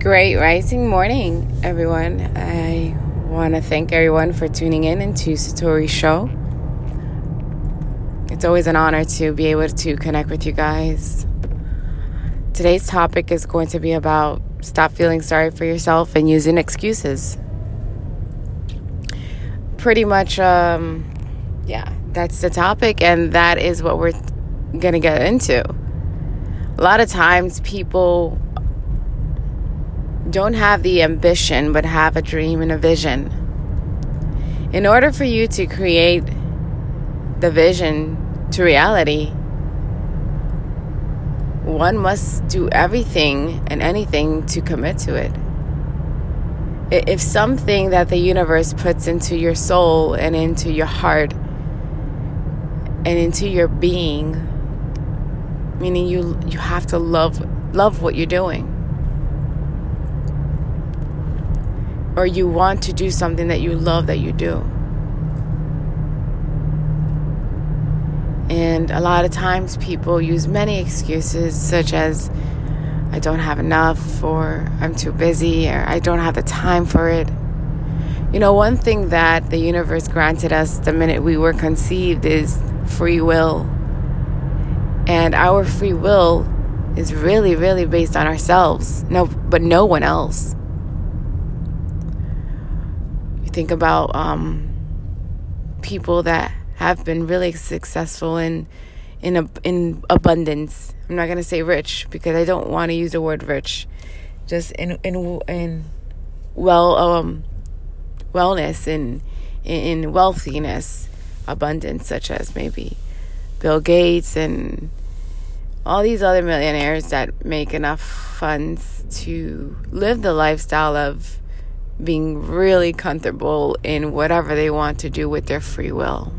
Great rising morning, everyone. I want to thank everyone for tuning in into Satori's show. It's always an honor to be able to connect with you guys. Today's topic is going to be about stop feeling sorry for yourself and using excuses. Pretty much, um, yeah, that's the topic, and that is what we're going to get into. A lot of times, people don't have the ambition but have a dream and a vision. In order for you to create the vision to reality, one must do everything and anything to commit to it. If something that the universe puts into your soul and into your heart and into your being, meaning you you have to love love what you're doing or you want to do something that you love that you do. And a lot of times people use many excuses, such as, I don't have enough, or I'm too busy, or I don't have the time for it. You know, one thing that the universe granted us the minute we were conceived is free will. And our free will is really, really based on ourselves, no, but no one else think about um, people that have been really successful in in a, in abundance. I'm not gonna say rich because I don't want to use the word rich. Just in in in well um wellness and in, in wealthiness, abundance, such as maybe Bill Gates and all these other millionaires that make enough funds to live the lifestyle of being really comfortable in whatever they want to do with their free will.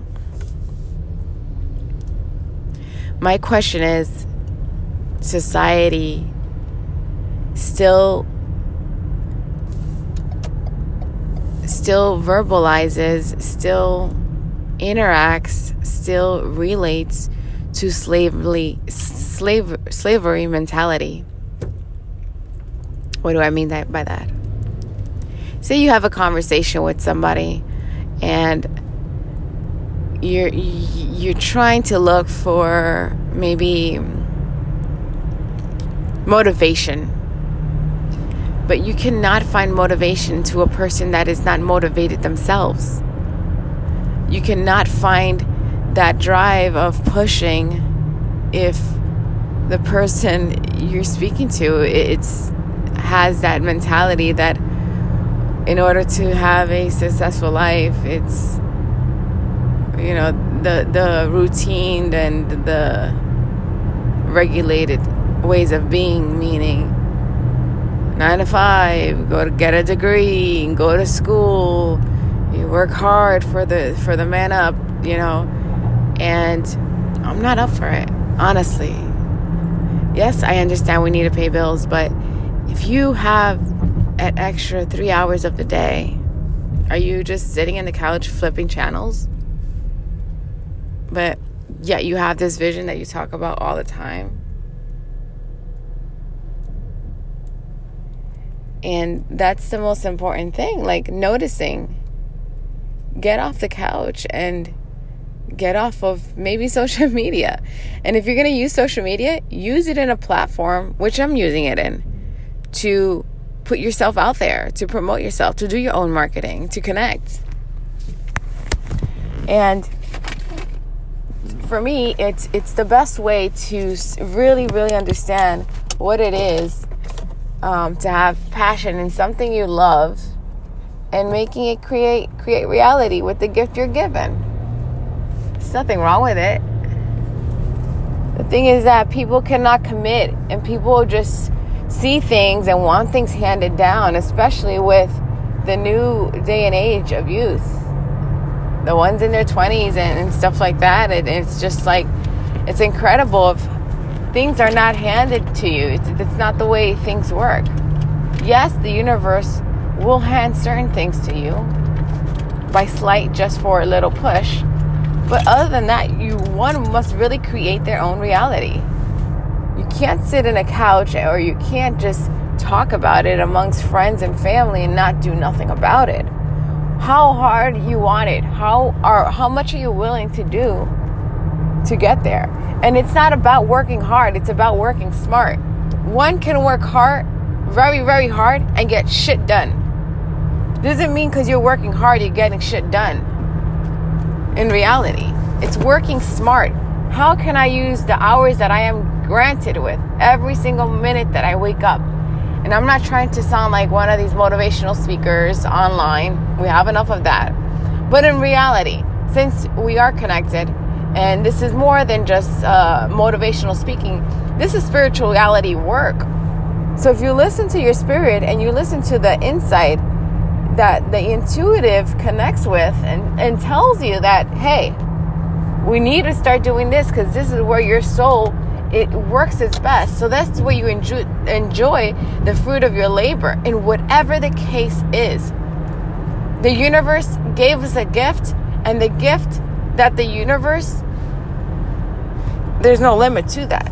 My question is society still still verbalizes, still interacts, still relates to slavery slave, slavery mentality. What do I mean that, by that? Say you have a conversation with somebody and you're you're trying to look for maybe motivation but you cannot find motivation to a person that is not motivated themselves. You cannot find that drive of pushing if the person you're speaking to it's has that mentality that in order to have a successful life, it's you know the the routine and the regulated ways of being, meaning nine to five, go to get a degree, go to school, you work hard for the for the man up, you know, and I'm not up for it, honestly. Yes, I understand we need to pay bills, but if you have an extra three hours of the day? Are you just sitting in the couch flipping channels? But yet you have this vision that you talk about all the time. And that's the most important thing like noticing. Get off the couch and get off of maybe social media. And if you're going to use social media, use it in a platform, which I'm using it in, to put yourself out there, to promote yourself, to do your own marketing, to connect. And for me, it's it's the best way to really, really understand what it is um, to have passion in something you love, and making it create create reality with the gift you're given. There's nothing wrong with it. The thing is that people cannot commit, and people just see things and want things handed down, especially with the new day and age of youth. The ones in their 20s and, and stuff like that. It, it's just like, it's incredible if things are not handed to you. It's, it's not the way things work. Yes, the universe will hand certain things to you by slight just for a little push. But other than that, you one must really create their own reality. You can't sit in a couch or you can't just talk about it amongst friends and family and not do nothing about it. How hard you want it? How are how much are you willing to do to get there? And it's not about working hard, it's about working smart. One can work hard, very very hard and get shit done. Doesn't mean cuz you're working hard you're getting shit done. In reality, it's working smart. How can I use the hours that I am granted with every single minute that I wake up? And I'm not trying to sound like one of these motivational speakers online. We have enough of that. But in reality, since we are connected, and this is more than just uh, motivational speaking, this is spirituality work. So if you listen to your spirit and you listen to the insight that the intuitive connects with and, and tells you that, hey, we need to start doing this because this is where your soul it works its best so that's where you enjoy, enjoy the fruit of your labor in whatever the case is the universe gave us a gift and the gift that the universe there's no limit to that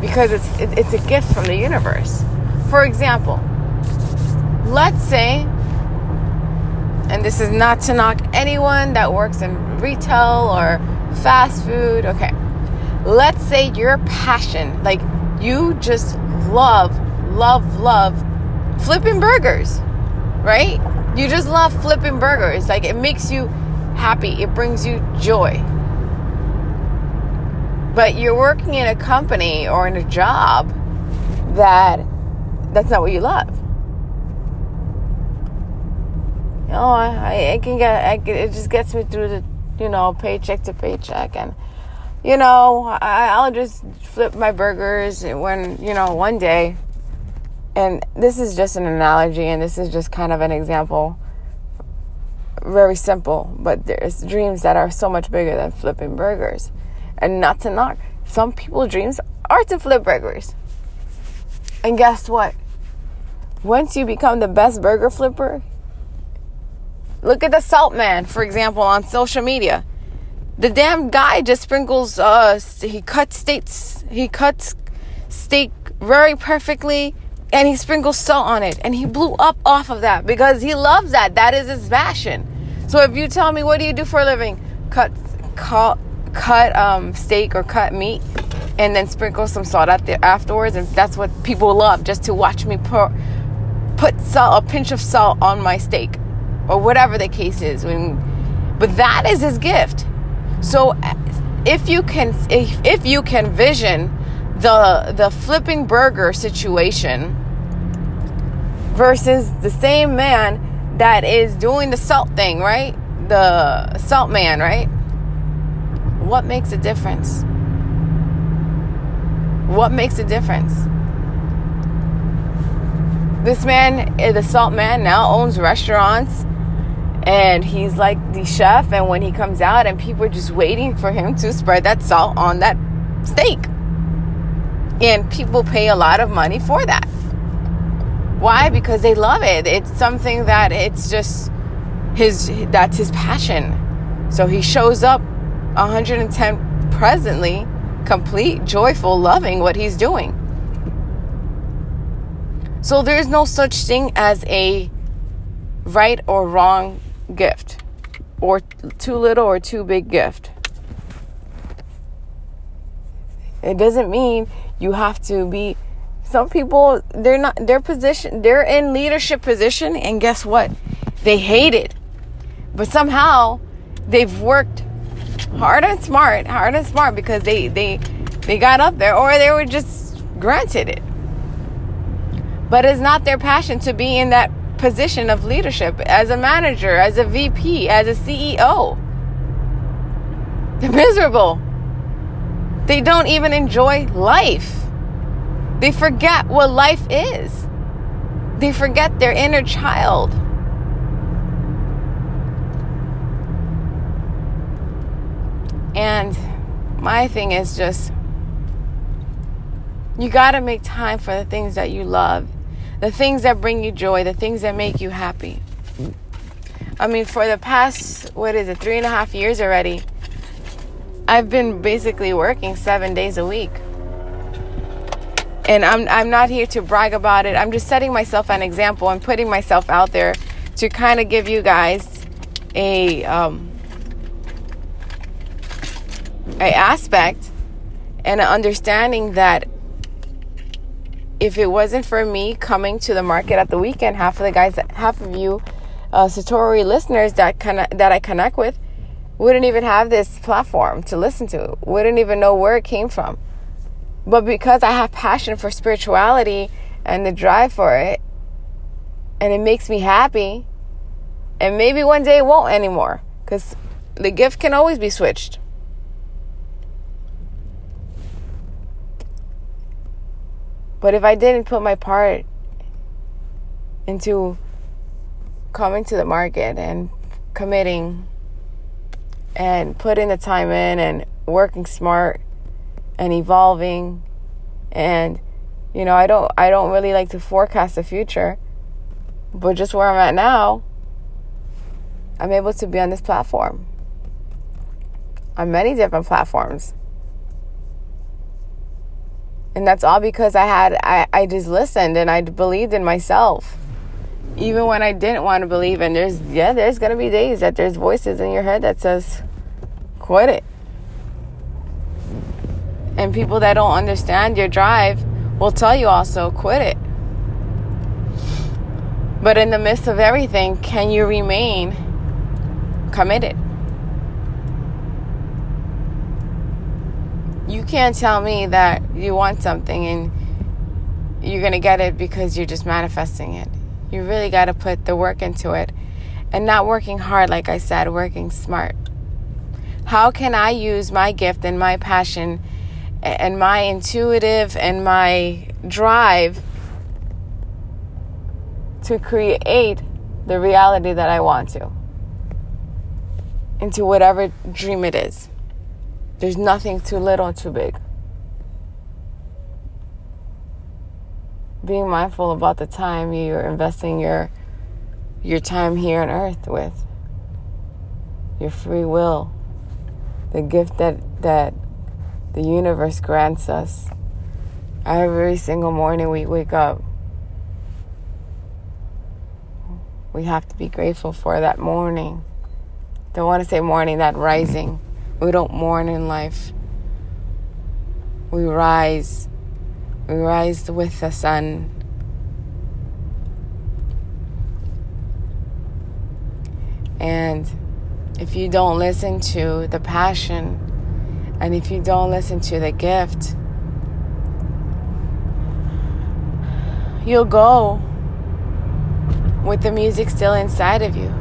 because it's it, it's a gift from the universe for example let's say and this is not to knock anyone that works in retail or fast food. Okay. Let's say your passion, like you just love, love, love flipping burgers, right? You just love flipping burgers. Like it makes you happy, it brings you joy. But you're working in a company or in a job that that's not what you love. Know, I, I can get, I, it just gets me through the you know, paycheck to paycheck. And, you know, I, I'll just flip my burgers when, you know, one day. And this is just an analogy, and this is just kind of an example. Very simple, but there's dreams that are so much bigger than flipping burgers. And not to knock, some people's dreams are to flip burgers. And guess what? Once you become the best burger flipper, Look at the Salt Man, for example, on social media. The damn guy just sprinkles. Uh, he cuts steaks. He cuts steak very perfectly, and he sprinkles salt on it, and he blew up off of that because he loves that. That is his passion. So if you tell me, what do you do for a living? Cut, cut, cut um, steak or cut meat, and then sprinkle some salt out there afterwards, and that's what people love, just to watch me put put salt, a pinch of salt on my steak or whatever the case is. When, but that is his gift. So if you can, if, if you can vision the the flipping burger situation versus the same man that is doing the salt thing, right? The salt man, right? What makes a difference? What makes a difference? This man, eh, the salt man, now owns restaurants and he's like the chef and when he comes out and people are just waiting for him to spread that salt on that steak. And people pay a lot of money for that. Why? Because they love it. It's something that it's just his that's his passion. So he shows up 110 presently complete joyful loving what he's doing. So there's no such thing as a right or wrong gift or too little or too big gift. It doesn't mean you have to be some people they're not their position they're in leadership position and guess what? They hate it. But somehow they've worked hard and smart, hard and smart because they they they got up there or they were just granted it. But it's not their passion to be in that position of leadership as a manager, as a VP, as a CEO. They're miserable. They don't even enjoy life. They forget what life is. They forget their inner child. And my thing is just you got to make time for the things that you love the things that bring you joy, the things that make you happy. I mean, for the past, what is it, three and a half years already, I've been basically working seven days a week. and I'm I'm not here to brag about it. I'm just setting myself an example and putting myself out there to kind of give you guys a um, a aspect and an understanding that if it wasn't for me coming to the market at the weekend, half of the guys, half of you uh, Satori listeners that connect, that I connect with wouldn't even have this platform to listen to, wouldn't even know where it came from. But because I have passion for spirituality and the drive for it, and it makes me happy, and maybe one day it won't anymore, because the gift can always be switched. But if I didn't put my part into coming to the market and committing and putting the time in and working smart and evolving and you know, I don't I don't really like to forecast the future. But just where I'm at now, I'm able to be on this platform. On many different platforms. And that's all because I had I, I just listened and I believed in myself. Even when I didn't want to believe and there's yeah, there's gonna be days that there's voices in your head that says, quit it. And people that don't understand your drive will tell you also, quit it. But in the midst of everything, can you remain committed? Can't tell me that you want something and you're going to get it because you're just manifesting it. You really got to put the work into it and not working hard, like I said, working smart. How can I use my gift and my passion and my intuitive and my drive to create the reality that I want to into whatever dream it is. There's nothing too little too big. Being mindful about the time you're investing your your time here on earth with your free will the gift that that the universe grants us every single morning we wake up. We have to be grateful for that morning. Don't want to say morning, that rising. We don't mourn in life. We rise. We rise with the sun. And if you don't listen to the passion and if you don't listen to the gift, you'll go with the music still inside of you.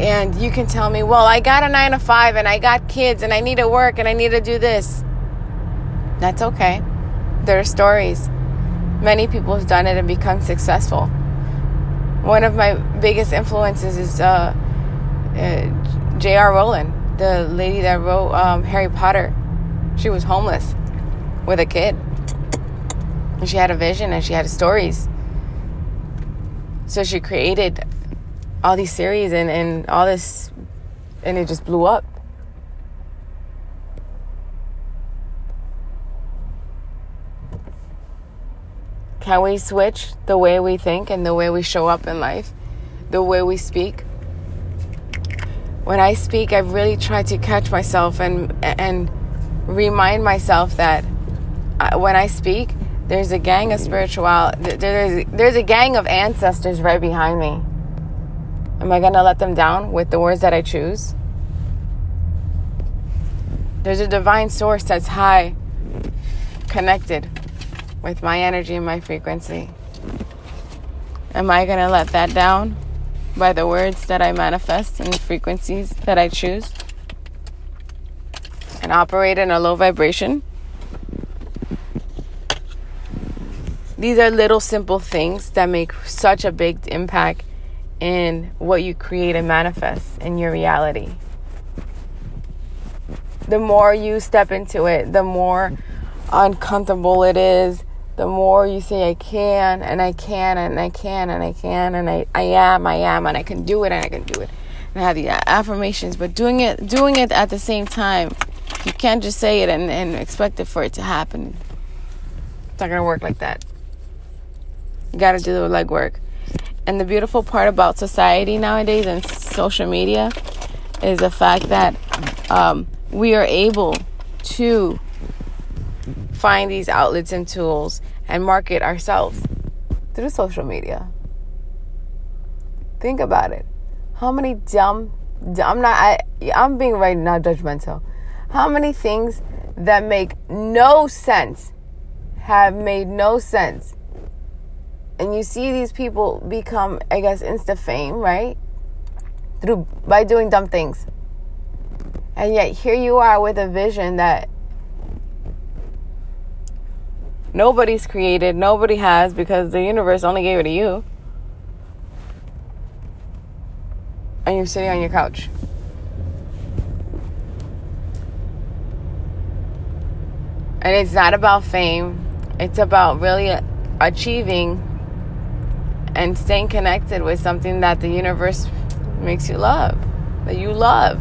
And you can tell me, well, I got a nine to five and I got kids and I need to work and I need to do this. That's okay. There are stories. Many people have done it and become successful. One of my biggest influences is uh, uh, J.R. Rowling, the lady that wrote um, Harry Potter. She was homeless with a kid. And she had a vision and she had stories. So she created all these series and, and all this, and it just blew up. Can we switch the way we think and the way we show up in life, the way we speak? When I speak, I really try to catch myself and and remind myself that uh, when I speak, there's a gang of spiritual there's there's a gang of ancestors right behind me. Am I going to let them down with the words that I choose? There's a divine source that's high connected with my energy and my frequency. Am I going to let that down by the words that I manifest and the frequencies that I choose? And operate in a low vibration? These are little simple things that make such a big impact in what you create and manifest in your reality. The more you step into it, the more uncomfortable it is, the more you say, I can, and I can, and I can, and I can, and I, I am, I am, and I can do it, and I can do it. And I have the affirmations, but doing it, doing it at the same time You can't just say it and, and expect it for it to happen. It's not gonna work like that. You gotta do the legwork. And the beautiful part about society nowadays and social media is the fact that um, we are able to find these outlets and tools and market ourselves through social media. Think about it. How many dumb, I'm not, I, I'm being right now judgmental. How many things that make no sense have made no sense? And you see these people become, I guess, insta fame, right? Through by doing dumb things. And yet here you are with a vision that nobody's created, nobody has because the universe only gave it to you. And you're sitting on your couch. And it's not about fame, it's about really achieving and staying connected with something that the universe makes you love, that you love.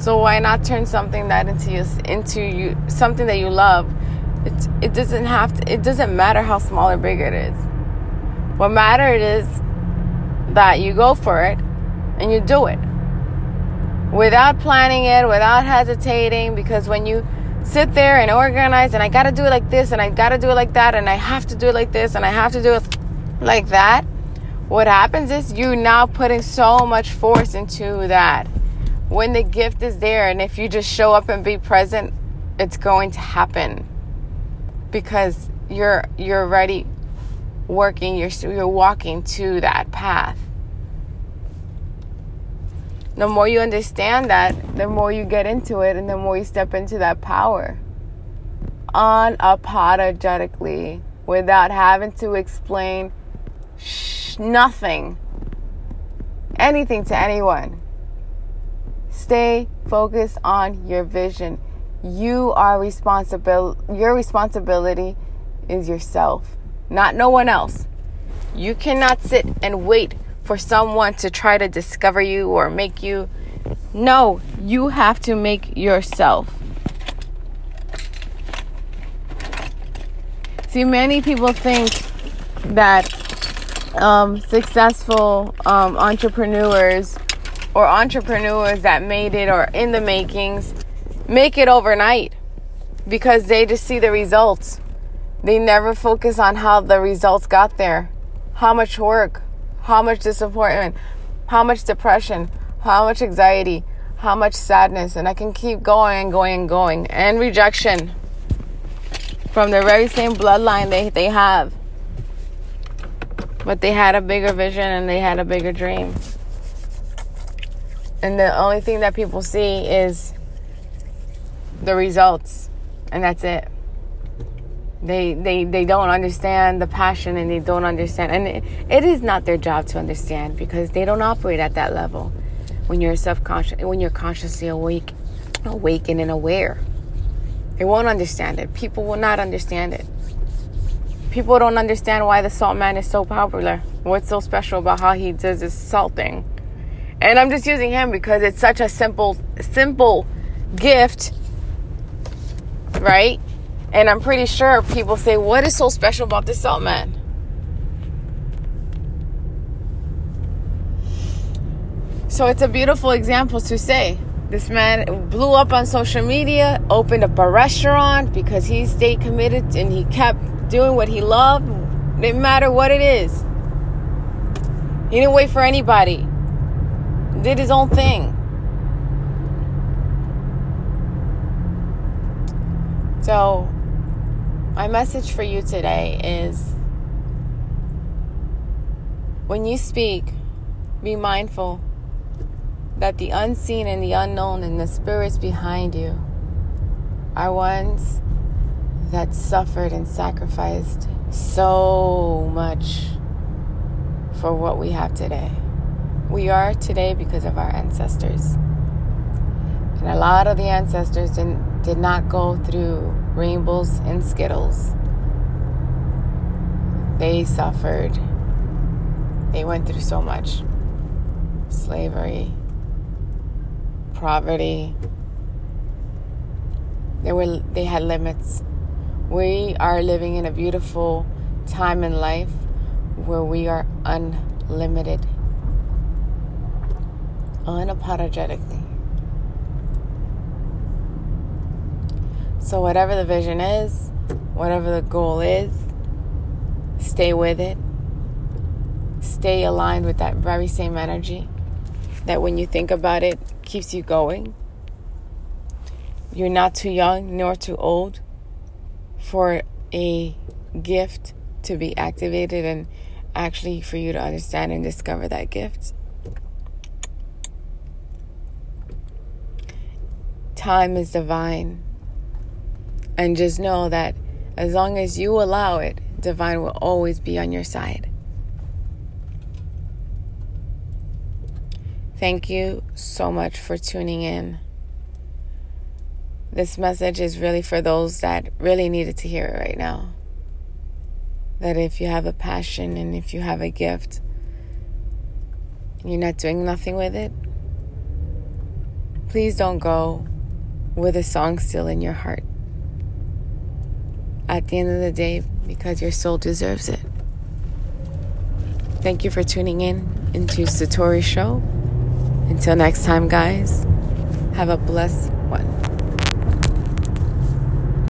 So why not turn something that into you into you something that you love? It it doesn't have to. It doesn't matter how small or big it is. What matters is that you go for it and you do it without planning it, without hesitating. Because when you sit there and organize, and I got to do it like this, and I got to do it like that, and I have to do it like this, and I have to do it like that. What happens is you now putting so much force into that. When the gift is there and if you just show up and be present it's going to happen. Because you're you're already working you're you're walking to that path the more you understand that the more you get into it and the more you step into that power unapologetically without having to explain sh- nothing anything to anyone Stay focused on your vision. You are responsible. Your responsibility is yourself, not no one else. You cannot sit and wait for someone to try to discover you or make you. No, you have to make yourself. See, many people think that um, successful um, entrepreneurs or entrepreneurs that made it or in the makings make it overnight because they just see the results. They never focus on how the results got there. How much work, how much disappointment, how much depression, how much anxiety, how much sadness, and I can keep going and going and going. And rejection from the very same bloodline they, they have. But they had a bigger vision and they had a bigger dream and the only thing that people see is the results and that's it they they they don't understand the passion and they don't understand and it, it is not their job to understand because they don't operate at that level. When you're subconscious when you're consciously awake awakened and aware they won't understand it. People will not understand it. People don't understand why the salt man is so popular what's so special about how he does this salt thing and I'm just using him because it's such a simple, simple gift, right? And I'm pretty sure people say, What is so special about this man? So it's a beautiful example to say. This man blew up on social media, opened up a restaurant because he stayed committed and he kept doing what he loved. Didn't matter what it is. He didn't wait for anybody did his own thing. So, my message for you today is when you speak, be mindful that the unseen and the unknown and the spirits behind you are ones that suffered and sacrificed so much for what we have today. We are today because of our ancestors. And a lot of the ancestors didn't, did not go through rainbows and skittles. They suffered. They went through so much slavery, poverty. They were they had limits. We are living in a beautiful time in life where we are unlimited. Unapologetically. So whatever the vision is, whatever the goal is, stay with it. Stay aligned with that very same energy that when you think about it keeps you going. You're not too young nor too old for a gift to be activated and actually for you to understand and discover that gift. Time is divine. And just know that as long as you allow it, divine will always be on your side. Thank you so much for tuning in. This message is really for those that really needed to hear it right now. That if you have a passion and if you have a gift, and you're not doing nothing with it, please don't go with a song still in your heart. At the end of the day, because your soul deserves it. Thank you for tuning in into Satori Show. Until next time, guys, have a blessed.